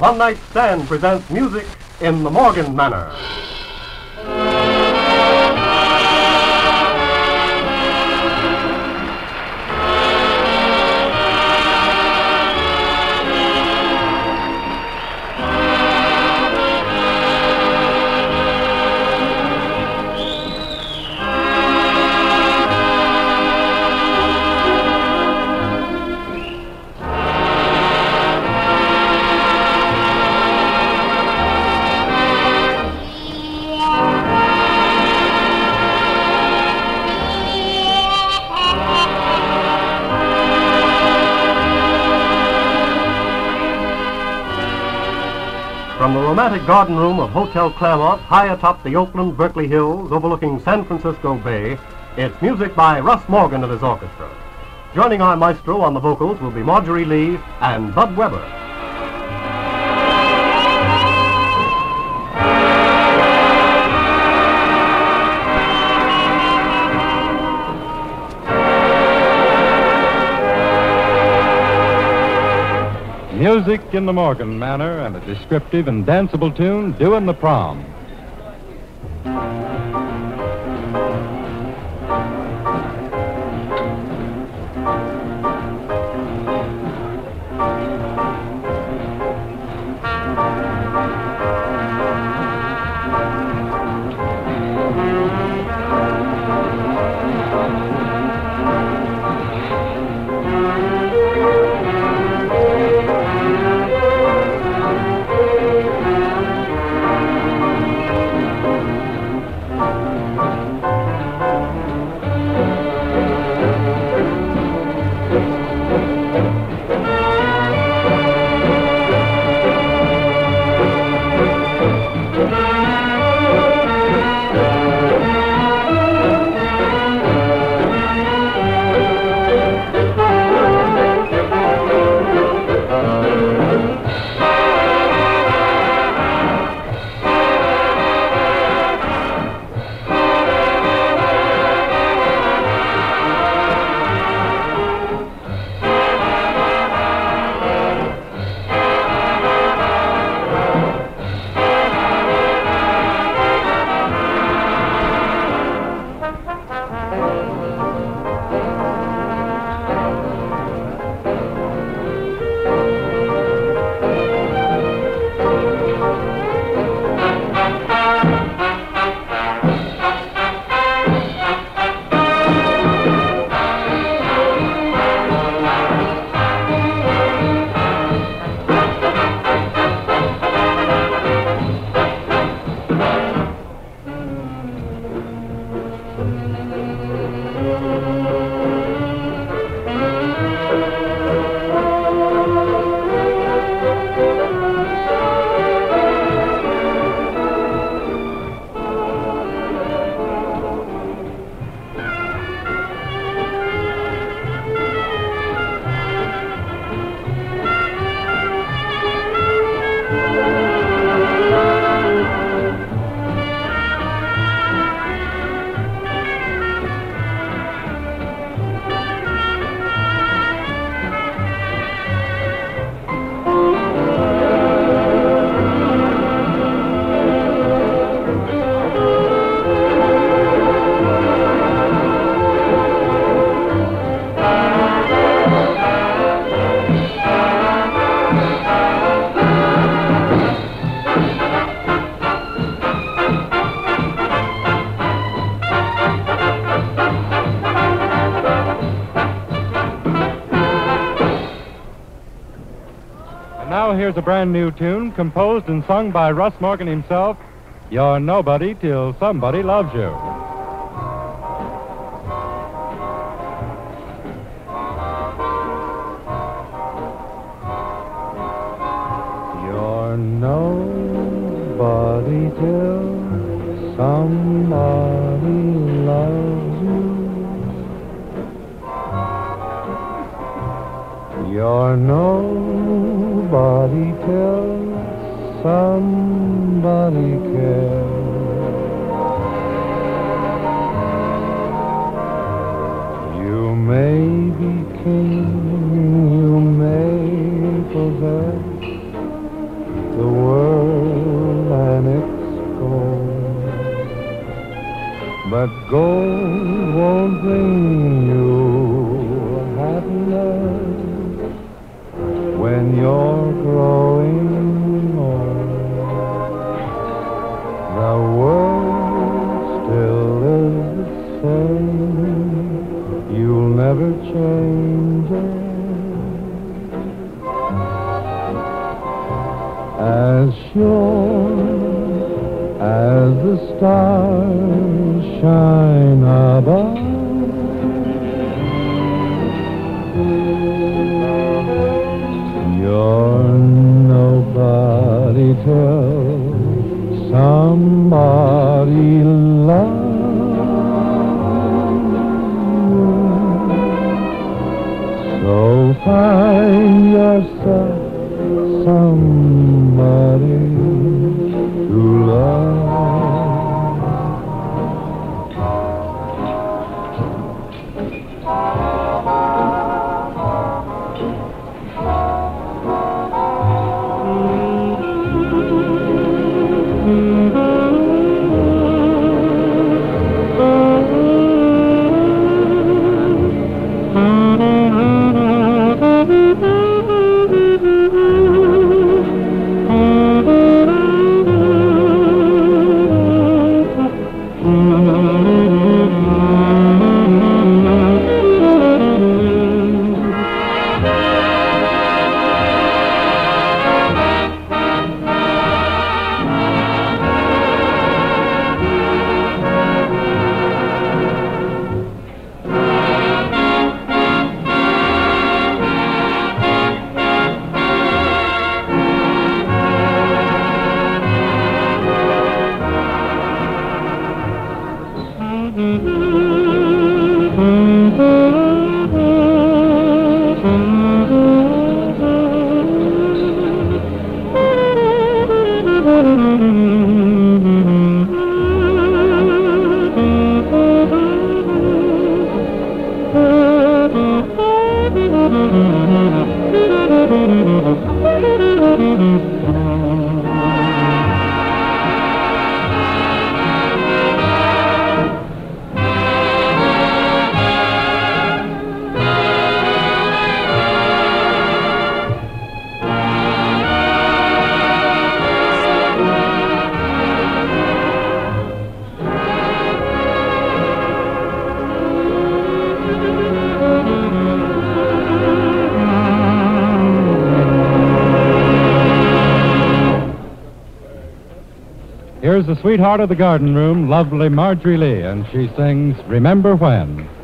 One Night Stand presents music in the Morgan manner. Romantic garden room of Hotel Claremont, high atop the Oakland Berkeley Hills overlooking San Francisco Bay, it's music by Russ Morgan and his orchestra. Joining our maestro on the vocals will be Marjorie Lee and Bud Weber. Music in the Morgan manner and a descriptive and danceable tune doing the prom. A brand new tune composed and sung by Russ Morgan himself. You're nobody till somebody loves you. till somebody cares. You may be king, you may possess the world and its gold, but gold won't bring you happiness when you're Never change. As sure as the stars shine the sweetheart of the garden room, lovely Marjorie Lee, and she sings Remember When.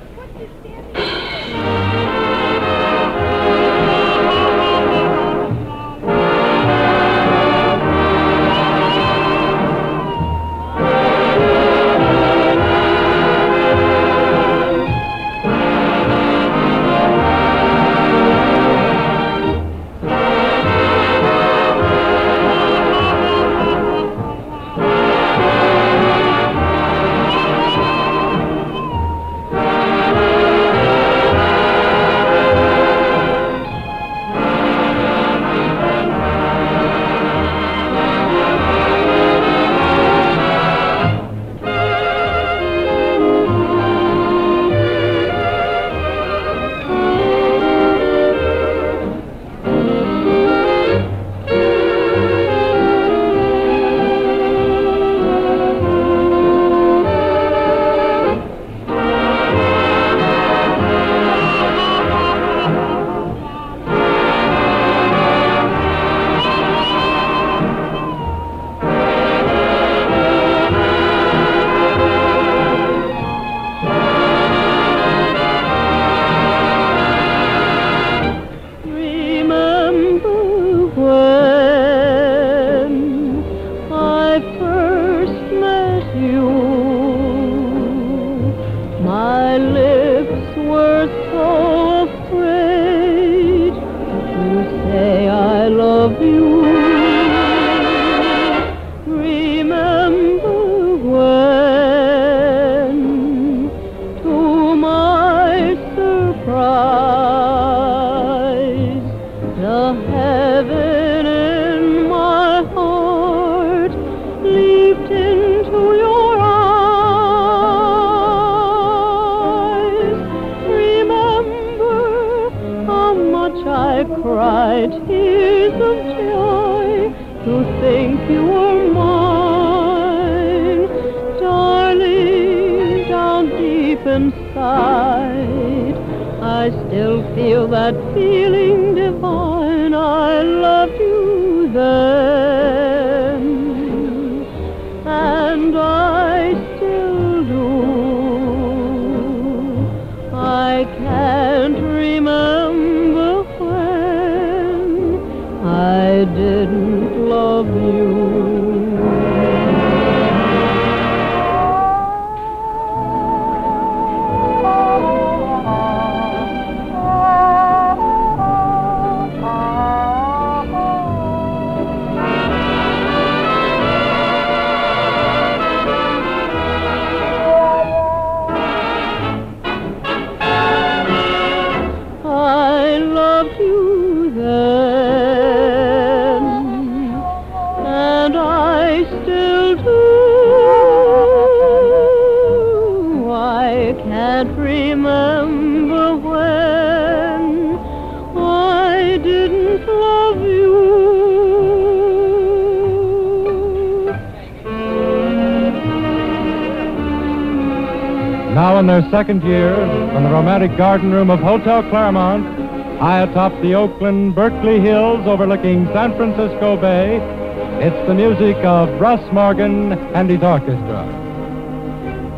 Feeling divine. I loved you then, Now in their second year, from the romantic garden room of Hotel Claremont, high atop the Oakland Berkeley Hills overlooking San Francisco Bay, it's the music of Russ Morgan and his orchestra.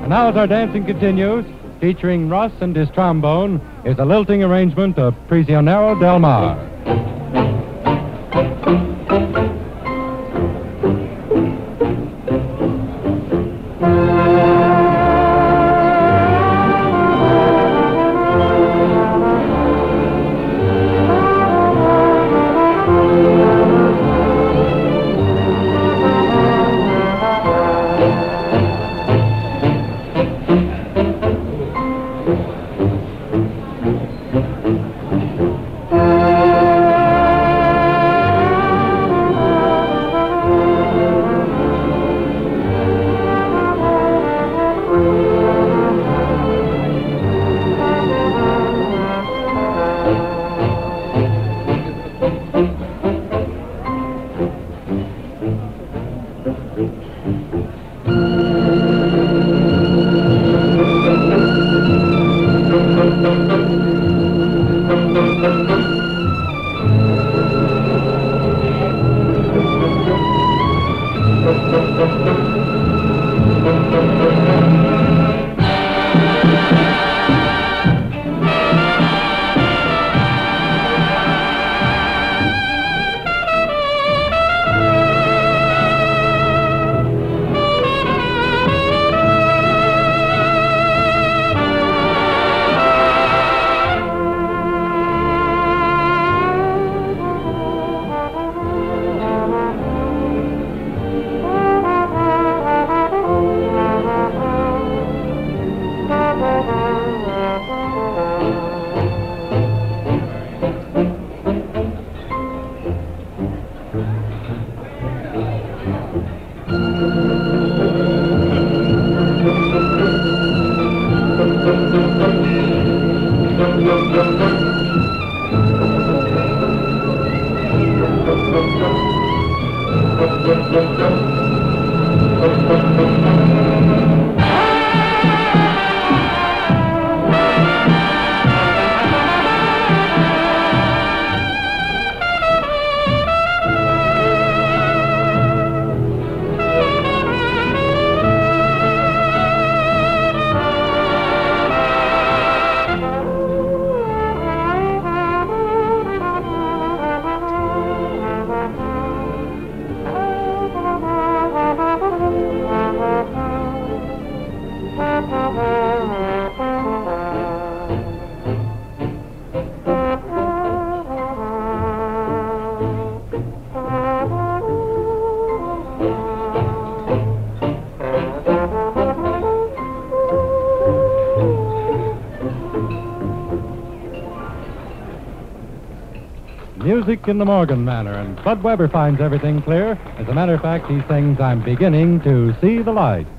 And now as our dancing continues, featuring Russ and his trombone, is a lilting arrangement of Prisionero del Mar. Music in the Morgan manner, and Bud Weber finds everything clear. As a matter of fact, he sings, I'm beginning to see the light.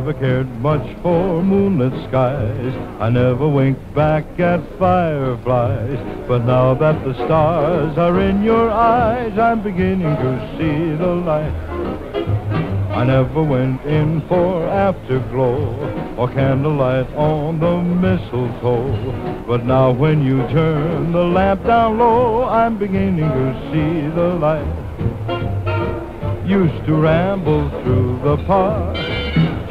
Never cared much for moonlit skies. I never winked back at fireflies. But now that the stars are in your eyes, I'm beginning to see the light. I never went in for afterglow or candlelight on the mistletoe. But now when you turn the lamp down low, I'm beginning to see the light. Used to ramble through the park,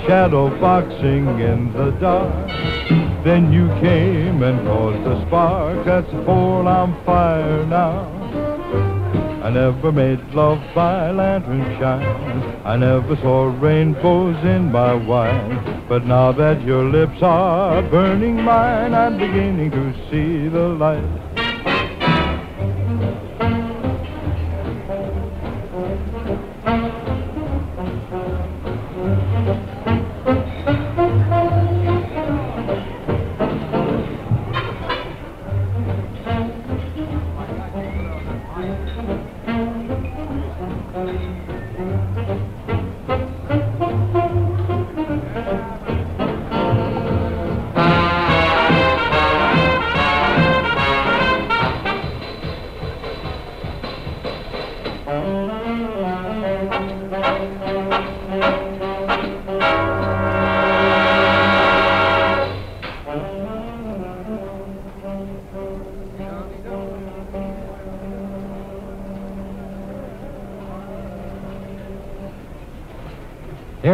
shadow boxing in the dark. Then you came and caused a spark that's full on fire now. I never made love by lantern shine. I never saw rainbows in my wine. But now that your lips are burning mine, I'm beginning to see the light.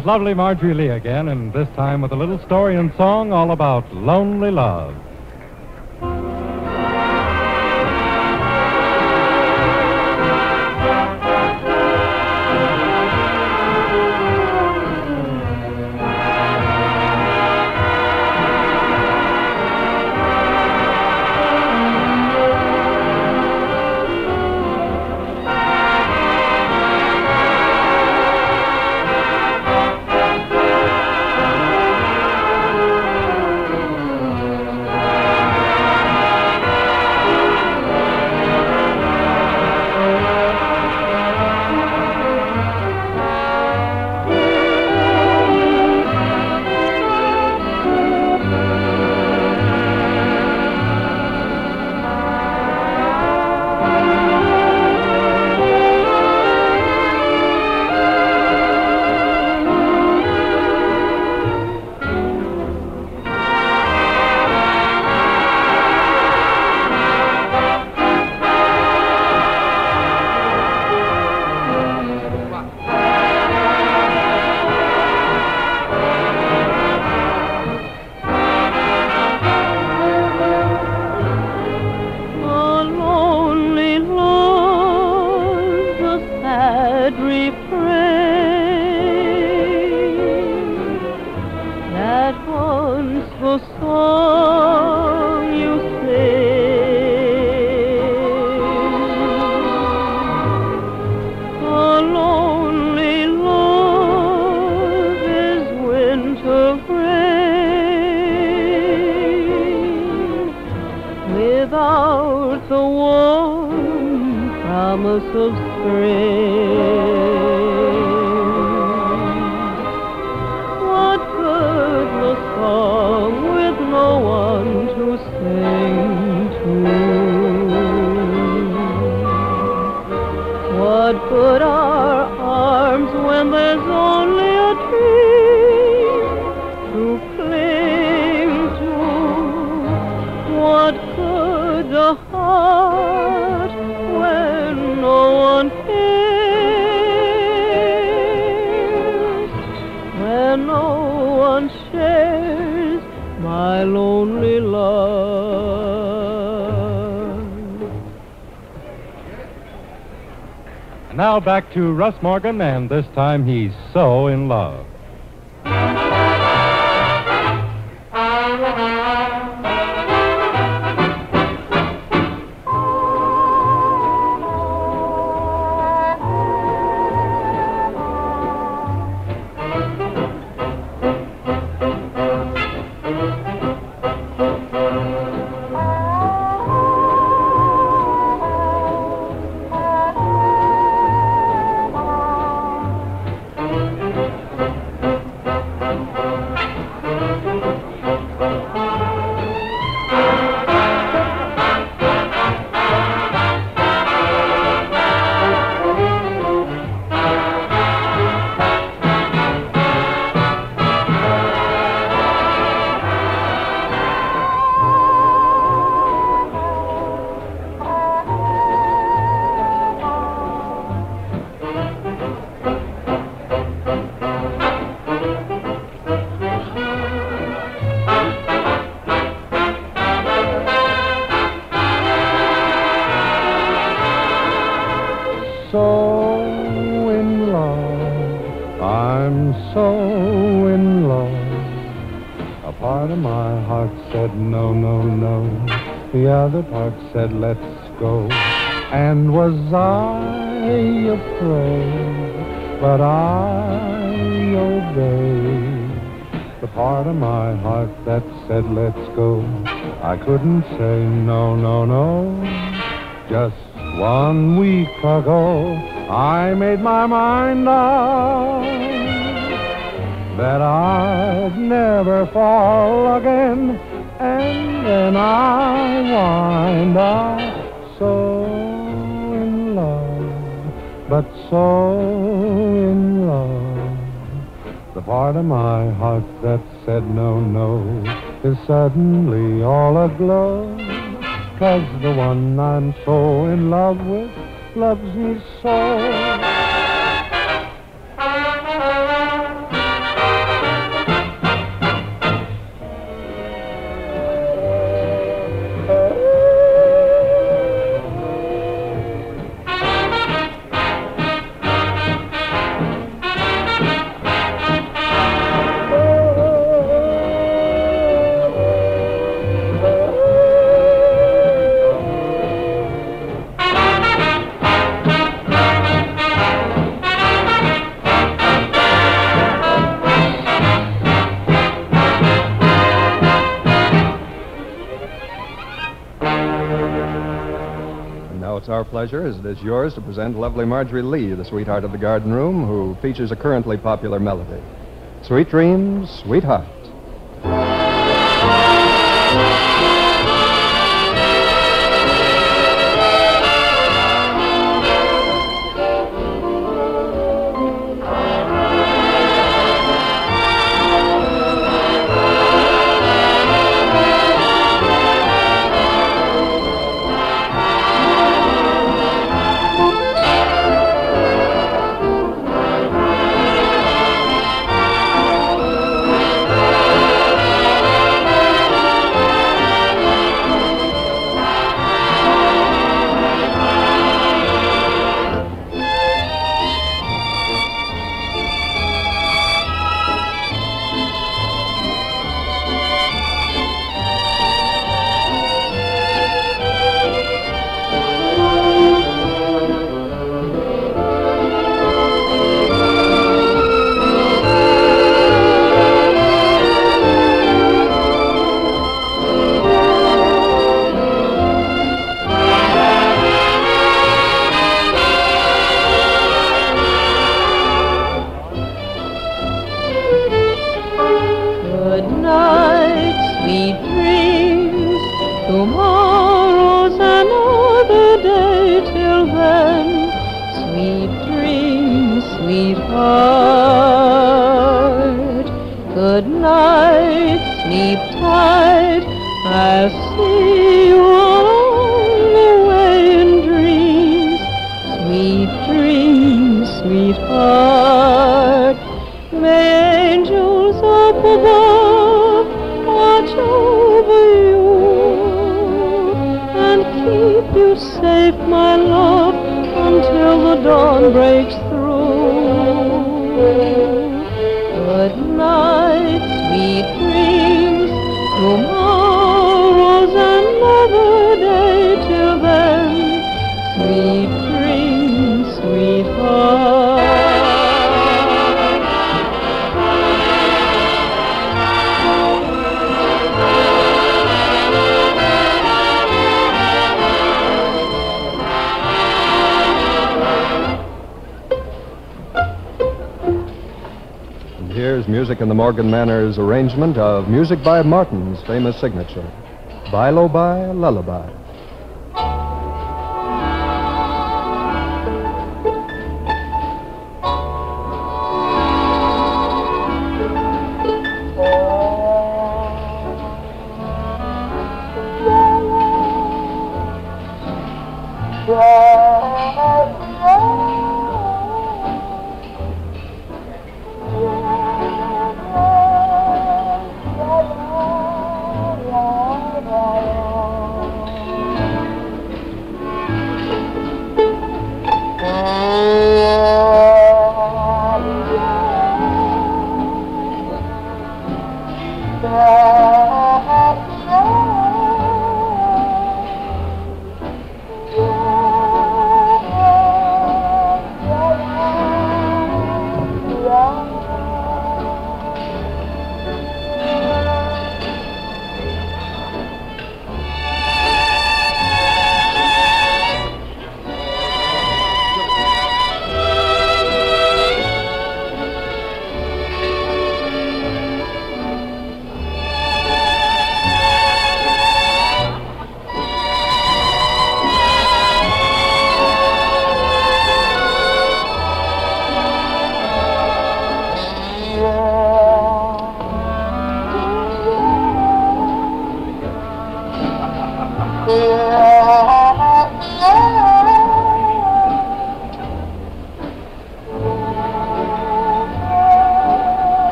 Here's lovely Marjorie Lee again, and this time with a little story and song all about lonely love. Back to Russ Morgan, and this time he's so in love. So in love. I'm so in love. A part of my heart said no, no, no. The other part said let's go. And was I afraid? But I obeyed. The part of my heart that said let's go. I couldn't say no, no, no. Just one week ago, I made my mind up that I'd never fall again, and then I wind up so in love, but so in love. The part of my heart that said no, no, is suddenly all aglow. Cause the one I'm so in love with loves me so. Pleasure, as it is yours, to present lovely Marjorie Lee, the sweetheart of the garden room, who features a currently popular melody. Sweet dreams, sweetheart. In the Morgan Manners arrangement of Music by Martin's famous signature, Bye Lo Bye Lullaby.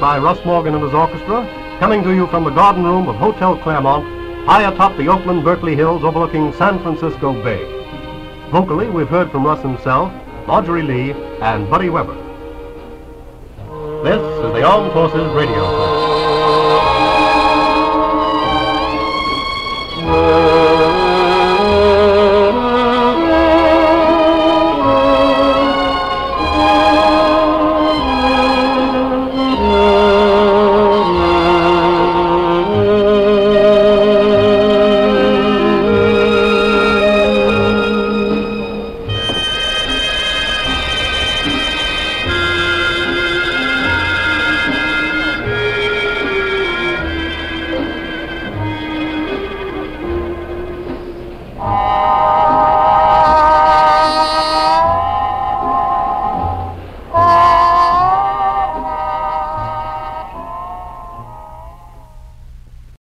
By Russ Morgan and his orchestra, coming to you from the garden room of Hotel Claremont, high atop the Oakland Berkeley Hills overlooking San Francisco Bay. Vocally, we've heard from Russ himself, Marjorie Lee, and Buddy Weber. This is the Armed Forces Radio.